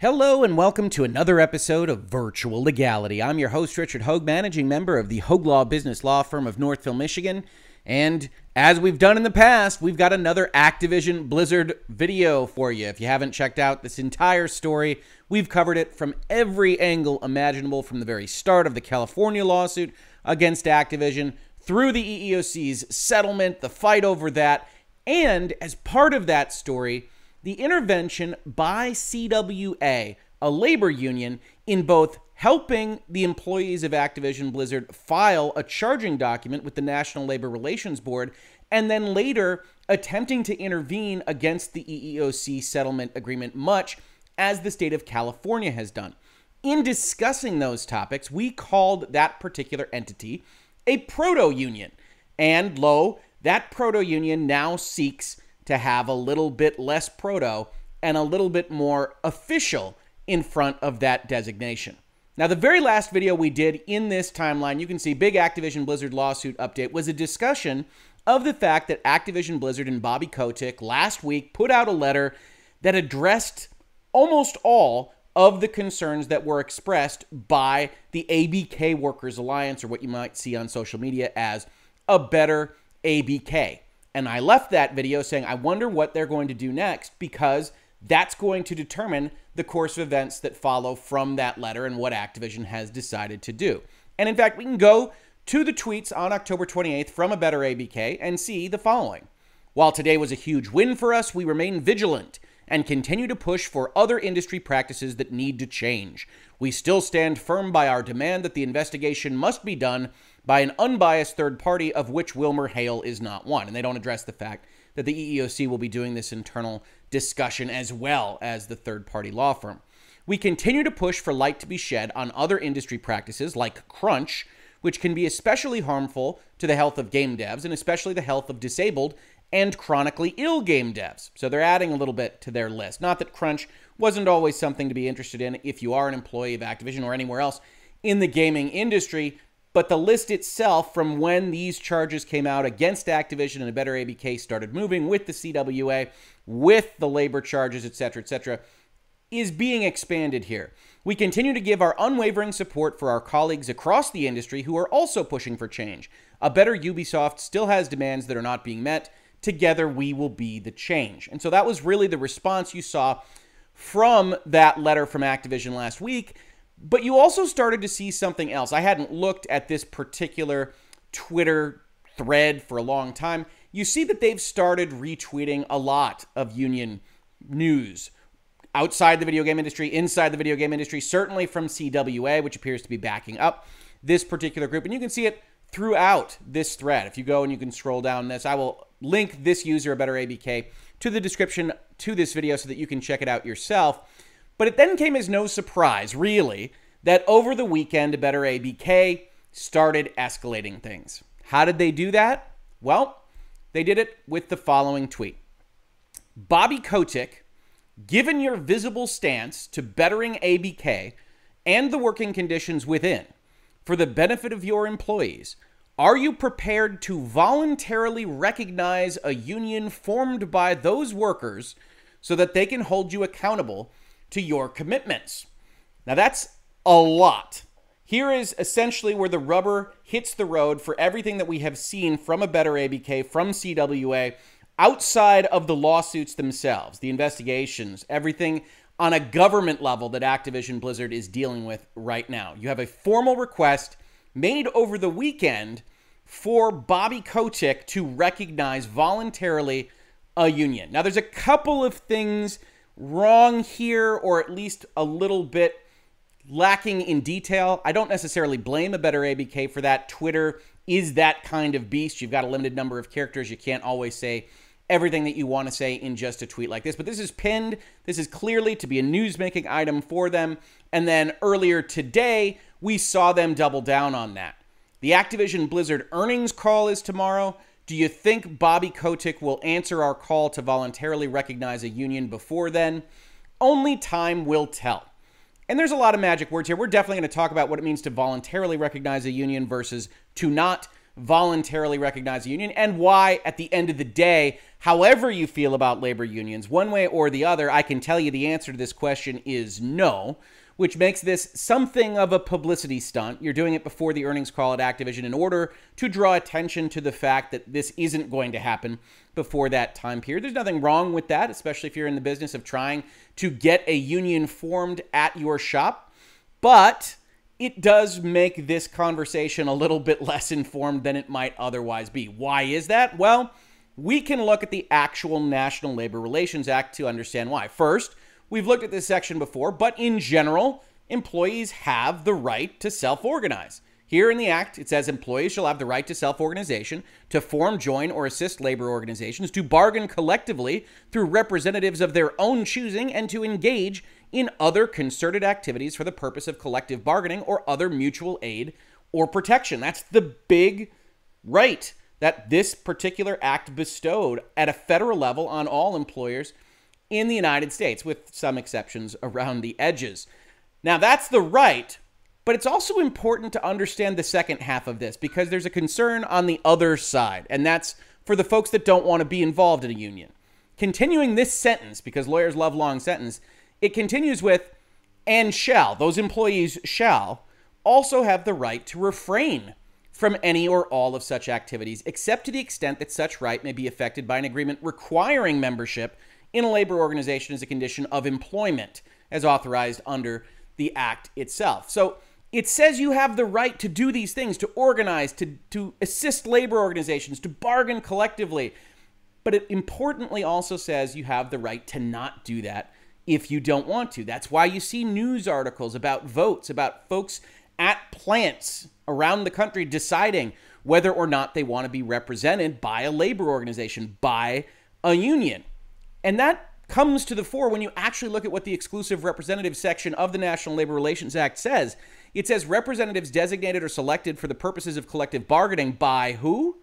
Hello and welcome to another episode of Virtual Legality. I'm your host, Richard Hoeg, managing member of the Hoeg Law Business Law Firm of Northville, Michigan. And as we've done in the past, we've got another Activision Blizzard video for you. If you haven't checked out this entire story, we've covered it from every angle imaginable from the very start of the California lawsuit against Activision through the EEOC's settlement, the fight over that, and as part of that story, the intervention by CWA, a labor union, in both helping the employees of Activision Blizzard file a charging document with the National Labor Relations Board, and then later attempting to intervene against the EEOC settlement agreement, much as the state of California has done. In discussing those topics, we called that particular entity a proto union. And lo, that proto union now seeks to have a little bit less proto and a little bit more official in front of that designation. Now, the very last video we did in this timeline, you can see big Activision Blizzard lawsuit update, was a discussion of the fact that Activision Blizzard and Bobby Kotick last week put out a letter that addressed almost all of the concerns that were expressed by the ABK Workers Alliance, or what you might see on social media as a better ABK. And I left that video saying, I wonder what they're going to do next because that's going to determine the course of events that follow from that letter and what Activision has decided to do. And in fact, we can go to the tweets on October 28th from a better ABK and see the following. While today was a huge win for us, we remain vigilant and continue to push for other industry practices that need to change. We still stand firm by our demand that the investigation must be done by an unbiased third party, of which Wilmer Hale is not one. And they don't address the fact that the EEOC will be doing this internal discussion as well as the third party law firm. We continue to push for light to be shed on other industry practices like crunch, which can be especially harmful to the health of game devs and especially the health of disabled and chronically ill game devs. So they're adding a little bit to their list. Not that crunch wasn't always something to be interested in if you are an employee of Activision or anywhere else in the gaming industry, but the list itself, from when these charges came out against Activision and a better ABK started moving with the CWA, with the labor charges, et cetera, et cetera, is being expanded here. We continue to give our unwavering support for our colleagues across the industry who are also pushing for change. A better Ubisoft still has demands that are not being met. Together, we will be the change. And so that was really the response you saw from that letter from Activision last week but you also started to see something else. I hadn't looked at this particular Twitter thread for a long time. You see that they've started retweeting a lot of union news outside the video game industry, inside the video game industry, certainly from CWA, which appears to be backing up this particular group. And you can see it throughout this thread. If you go and you can scroll down this, I will link this user, a better ABK, to the description to this video so that you can check it out yourself. But it then came as no surprise, really, that over the weekend, better ABK started escalating things. How did they do that? Well, they did it with the following tweet Bobby Kotick, given your visible stance to bettering ABK and the working conditions within for the benefit of your employees, are you prepared to voluntarily recognize a union formed by those workers so that they can hold you accountable to your commitments. Now, that's a lot. Here is essentially where the rubber hits the road for everything that we have seen from a better ABK, from CWA, outside of the lawsuits themselves, the investigations, everything on a government level that Activision Blizzard is dealing with right now. You have a formal request made over the weekend for Bobby Kotick to recognize voluntarily a union. Now, there's a couple of things wrong here, or at least a little bit lacking in detail. I don't necessarily blame a better ABK for that. Twitter is that kind of beast. You've got a limited number of characters. You can't always say everything that you want to say in just a tweet like this. But this is pinned. This is clearly to be a news making item for them. And then earlier today, we saw them double down on that. The Activision Blizzard earnings call is tomorrow. Do you think Bobby Kotick will answer our call to voluntarily recognize a union before then? Only time will tell. And there's a lot of magic words here. We're definitely going to talk about what it means to voluntarily recognize a union versus to not voluntarily recognize a union and why, at the end of the day, however you feel about labor unions, one way or the other, I can tell you the answer to this question is no, which makes this something of a publicity stunt. You're doing it before the earnings call at Activision in order to draw attention to the fact that this isn't going to happen before that time period. There's nothing wrong with that, especially if you're in the business of trying to get a union formed at your shop. But it does make this conversation a little bit less informed than it might otherwise be. Why is that? Well, we can look at the actual National Labor Relations Act to understand why. First, we've looked at this section before, but in general, employees have the right to self organize. Here in the Act, it says employees shall have the right to self organization, to form, join, or assist labor organizations, to bargain collectively through representatives of their own choosing, and to engage in other concerted activities for the purpose of collective bargaining or other mutual aid or protection. That's the big right that this particular act bestowed at a federal level on all employers in the United States, with some exceptions around the edges. Now, that's the right, but it's also important to understand the second half of this because there's a concern on the other side, and that's for the folks that don't want to be involved in a union. Continuing this sentence, because lawyers love long sentences, it continues with, and shall, those employees shall also have the right to refrain from any or all of such activities, except to the extent that such right may be affected by an agreement requiring membership in a labor organization as a condition of employment, as authorized under the Act itself. So it says you have the right to do these things, to organize, to, to assist labor organizations, to bargain collectively. But it importantly also says you have the right to not do that if you don't want to. That's why you see news articles about votes, about folks at plants around the country deciding whether or not they want to be represented by a labor organization, by a union. And that comes to the fore when you actually look at what the exclusive representative section of the National Labor Relations Act says. It says representatives designated or selected for the purposes of collective bargaining by who?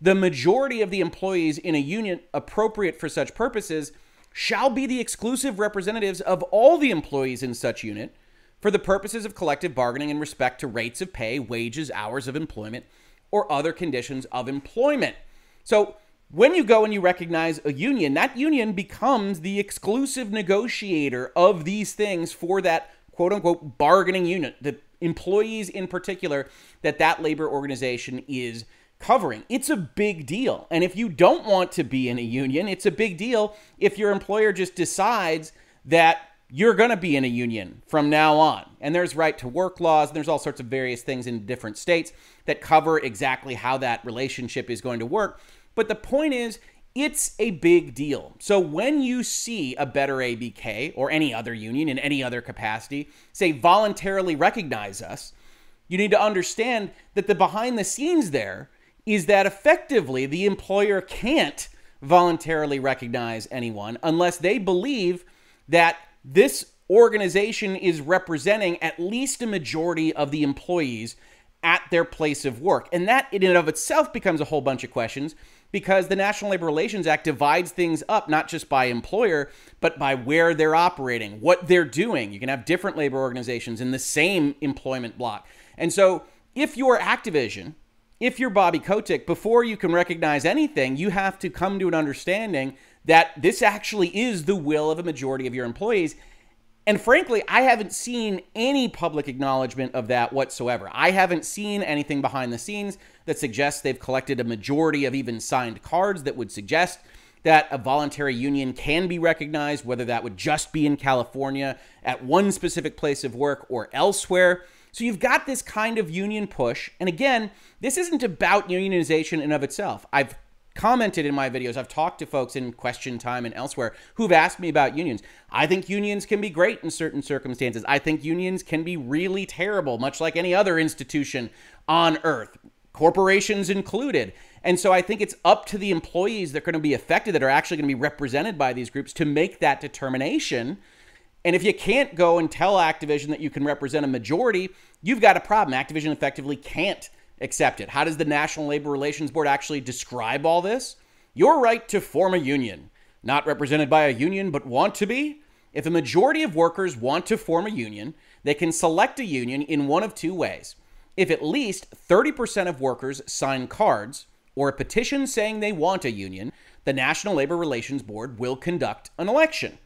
The majority of the employees in a union appropriate for such purposes shall be the exclusive representatives of all the employees in such unit for the purposes of collective bargaining in respect to rates of pay, wages, hours of employment, or other conditions of employment. So, when you go and you recognize a union, that union becomes the exclusive negotiator of these things for that quote unquote bargaining unit, the employees in particular that that labor organization is covering. It's a big deal. And if you don't want to be in a union, it's a big deal if your employer just decides that you're going to be in a union from now on. And there's right to work laws, and there's all sorts of various things in different states that cover exactly how that relationship is going to work. But the point is, it's a big deal. So when you see a better ABK or any other union in any other capacity say voluntarily recognize us, you need to understand that the behind the scenes there is that effectively the employer can't voluntarily recognize anyone unless they believe that this organization is representing at least a majority of the employees at their place of work. And that in and of itself becomes a whole bunch of questions because the National Labor Relations Act divides things up not just by employer, but by where they're operating, what they're doing. You can have different labor organizations in the same employment block. And so if you're Activision if you're Bobby Kotick, before you can recognize anything, you have to come to an understanding that this actually is the will of a majority of your employees. And frankly, I haven't seen any public acknowledgement of that whatsoever. I haven't seen anything behind the scenes that suggests they've collected a majority of even signed cards that would suggest that a voluntary union can be recognized, whether that would just be in California at one specific place of work or elsewhere. So you've got this kind of union push. And again, this isn't about unionization in of itself. I've commented in my videos, I've talked to folks in question time and elsewhere who've asked me about unions. I think unions can be great in certain circumstances. I think unions can be really terrible, much like any other institution on earth, corporations included. And so I think it's up to the employees that are going to be affected, that are actually going to be represented by these groups, to make that determination and if you can't go and tell Activision that you can represent a majority, you've got a problem. Activision effectively can't accept it. How does the National Labor Relations Board actually describe all this? Your right to form a union, not represented by a union, but want to be. If a majority of workers want to form a union, they can select a union in one of two ways. if at least 30% of workers sign cards or a petition saying they want a union, the National Labor Relations Board will conduct an election.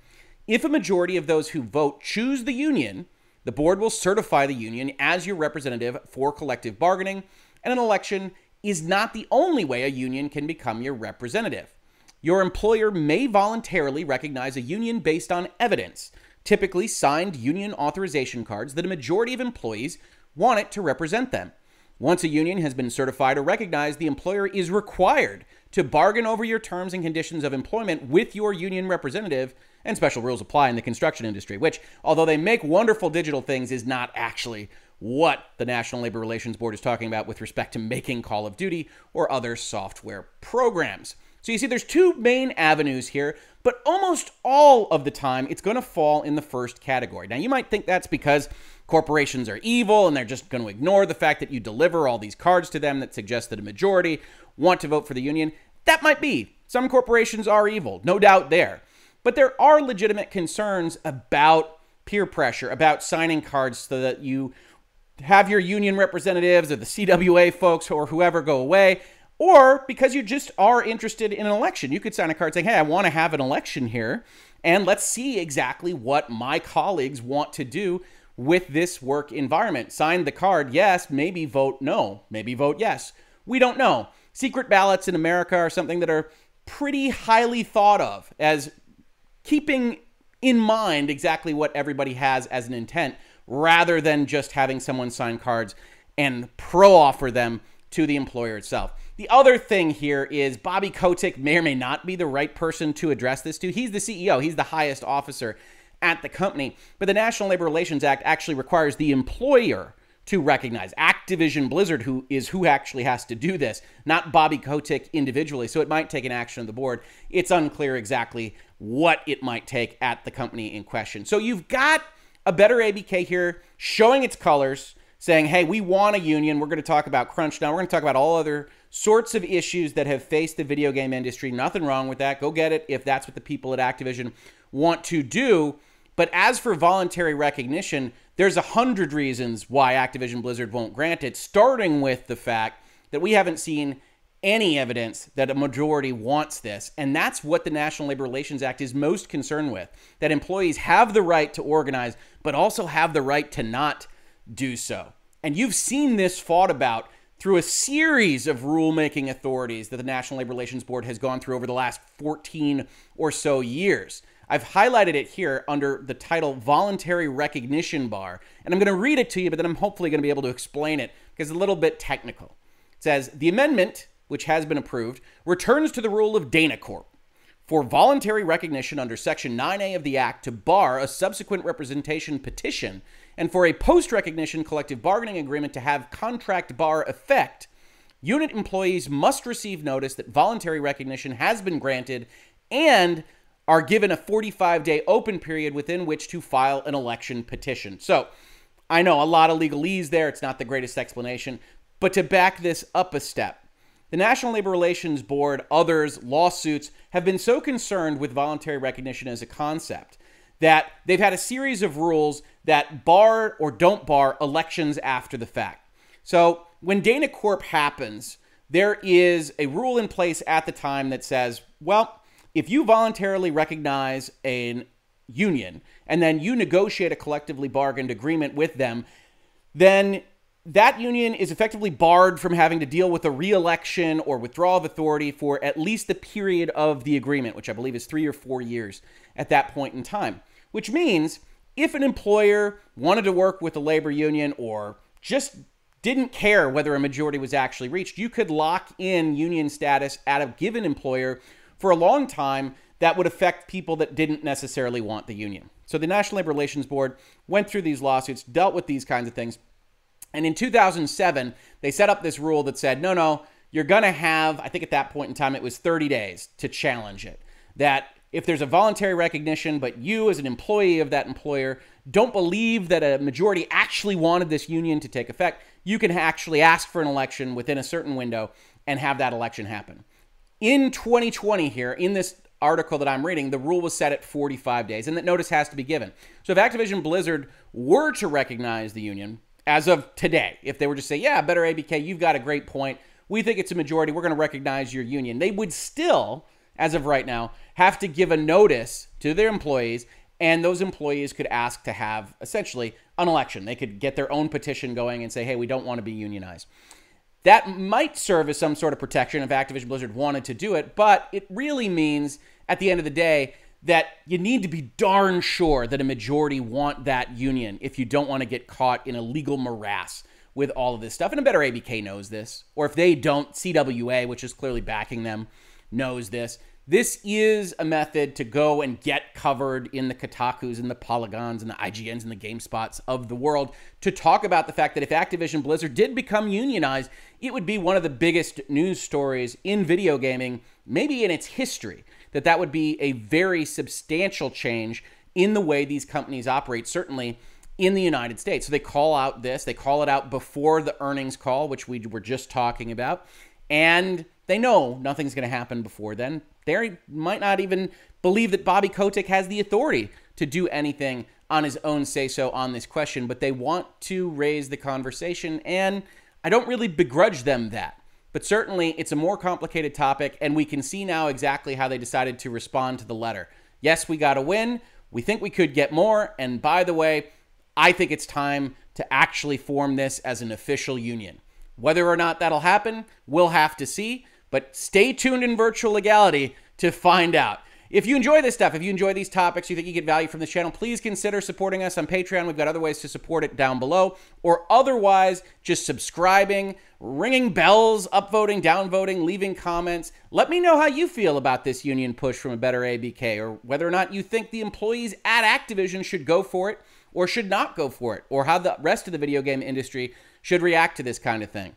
If a majority of those who vote choose the union, the board will certify the union as your representative for collective bargaining, and an election is not the only way a union can become your representative. Your employer may voluntarily recognize a union based on evidence, typically signed union authorization cards that a majority of employees want it to represent them. Once a union has been certified or recognized, the employer is required to bargain over your terms and conditions of employment with your union representative, and special rules apply in the construction industry, which, although they make wonderful digital things, is not actually what the National Labor Relations Board is talking about with respect to making Call of Duty or other software programs. So you see, there's two main avenues here, but almost all of the time it's going to fall in the first category. Now, you might think that's because corporations are evil and they're just going to ignore the fact that you deliver all these cards to them that suggest that a majority want to vote for the union. That might be. Some corporations are evil, no doubt there. But there are legitimate concerns about peer pressure, about signing cards so that you have your union representatives or the CWA folks or whoever go away, or because you just are interested in an election. You could sign a card saying, hey, I want to have an election here, and let's see exactly what my colleagues want to do with this work environment. Sign the card, yes, maybe vote no, maybe vote yes. We don't know. Secret ballots in America are something that are pretty highly thought of as keeping in mind exactly what everybody has as an intent rather than just having someone sign cards and pro offer them to the employer itself. The other thing here is Bobby Kotick may or may not be the right person to address this to. He's the CEO, he's the highest officer at the company. But the National Labor Relations Act actually requires the employer to recognize Activision Blizzard, who is who actually has to do this, not Bobby Kotick individually. So it might take an action of the board. It's unclear exactly what it might take at the company in question. So you've got a better ABK here showing its colors, saying, hey, we want a union. We're going to talk about crunch now. We're going to talk about all other sorts of issues that have faced the video game industry. Nothing wrong with that. Go get it if that's what the people at Activision want to do. But as for voluntary recognition, there's a hundred reasons why Activision Blizzard won't grant it, starting with the fact that we haven't seen any evidence that a majority wants this. And that's what the National Labor Relations Act is most concerned with that employees have the right to organize, but also have the right to not do so. And you've seen this fought about through a series of rulemaking authorities that the National Labor Relations Board has gone through over the last 14 or so years. I've highlighted it here under the title Voluntary Recognition Bar. And I'm going to read it to you, but then I'm hopefully going to be able to explain it because it's a little bit technical. It says The amendment, which has been approved, returns to the rule of Dana Corp for voluntary recognition under Section 9A of the Act to bar a subsequent representation petition and for a post recognition collective bargaining agreement to have contract bar effect. Unit employees must receive notice that voluntary recognition has been granted and are given a 45 day open period within which to file an election petition. So I know a lot of legalese there. It's not the greatest explanation. But to back this up a step, the National Labor Relations Board, others, lawsuits have been so concerned with voluntary recognition as a concept that they've had a series of rules that bar or don't bar elections after the fact. So when Dana Corp happens, there is a rule in place at the time that says, well, if you voluntarily recognize a union and then you negotiate a collectively bargained agreement with them, then that union is effectively barred from having to deal with a reelection or withdrawal of authority for at least the period of the agreement, which I believe is three or four years at that point in time. Which means if an employer wanted to work with a labor union or just didn't care whether a majority was actually reached, you could lock in union status at a given employer for a long time that would affect people that didn't necessarily want the union. So the National Labor Relations Board went through these lawsuits, dealt with these kinds of things. And in 2007, they set up this rule that said, no, no, you're going to have, I think at that point in time, it was 30 days to challenge it. That if there's a voluntary recognition, but you as an employee of that employer don't believe that a majority actually wanted this union to take effect, you can actually ask for an election within a certain window and have that election happen in 2020 here, in this article that I'm reading, the rule was set at 45 days and that notice has to be given. So if Activision Blizzard were to recognize the union as of today, if they were to say, yeah, better ABK, you've got a great point. We think it's a majority. We're going to recognize your union. They would still, as of right now, have to give a notice to their employees, and those employees could ask to have essentially an election. They could get their own petition going and say, hey, we don't want to be unionized. That might serve as some sort of protection if Activision Blizzard wanted to do it, but it really means at the end of the day that you need to be darn sure that a majority want that union if you don't want to get caught in a legal morass with all of this stuff. And a better ABK knows this, or if they don't, CWA, which is clearly backing them, knows this. This is a method to go and get covered in the Kotakus and the Polygons and the IGNs and the GameSpots of the world to talk about the fact that if Activision Blizzard did become unionized, it would be one of the biggest news stories in video gaming, maybe in its history. That that would be a very substantial change in the way these companies operate, certainly in the United States. So they call out this, they call it out before the earnings call, which we were just talking about. And they know nothing's going to happen before then. They might not even believe that Bobby Kotick has the authority to do anything on his own say so on this question, but they want to raise the conversation, and I don't really begrudge them that. But certainly, it's a more complicated topic, and we can see now exactly how they decided to respond to the letter. Yes, we got a win. We think we could get more. And by the way, I think it's time to actually form this as an official union. Whether or not that'll happen, we'll have to see. But stay tuned in virtual legality to find out. If you enjoy this stuff, if you enjoy these topics, you think you get value from this channel, please consider supporting us on Patreon. We've got other ways to support it down below, or otherwise just subscribing, ringing bells, upvoting, downvoting, leaving comments. Let me know how you feel about this union push from a better ABK, or whether or not you think the employees at Activision should go for it or should not go for it, or how the rest of the video game industry should react to this kind of thing.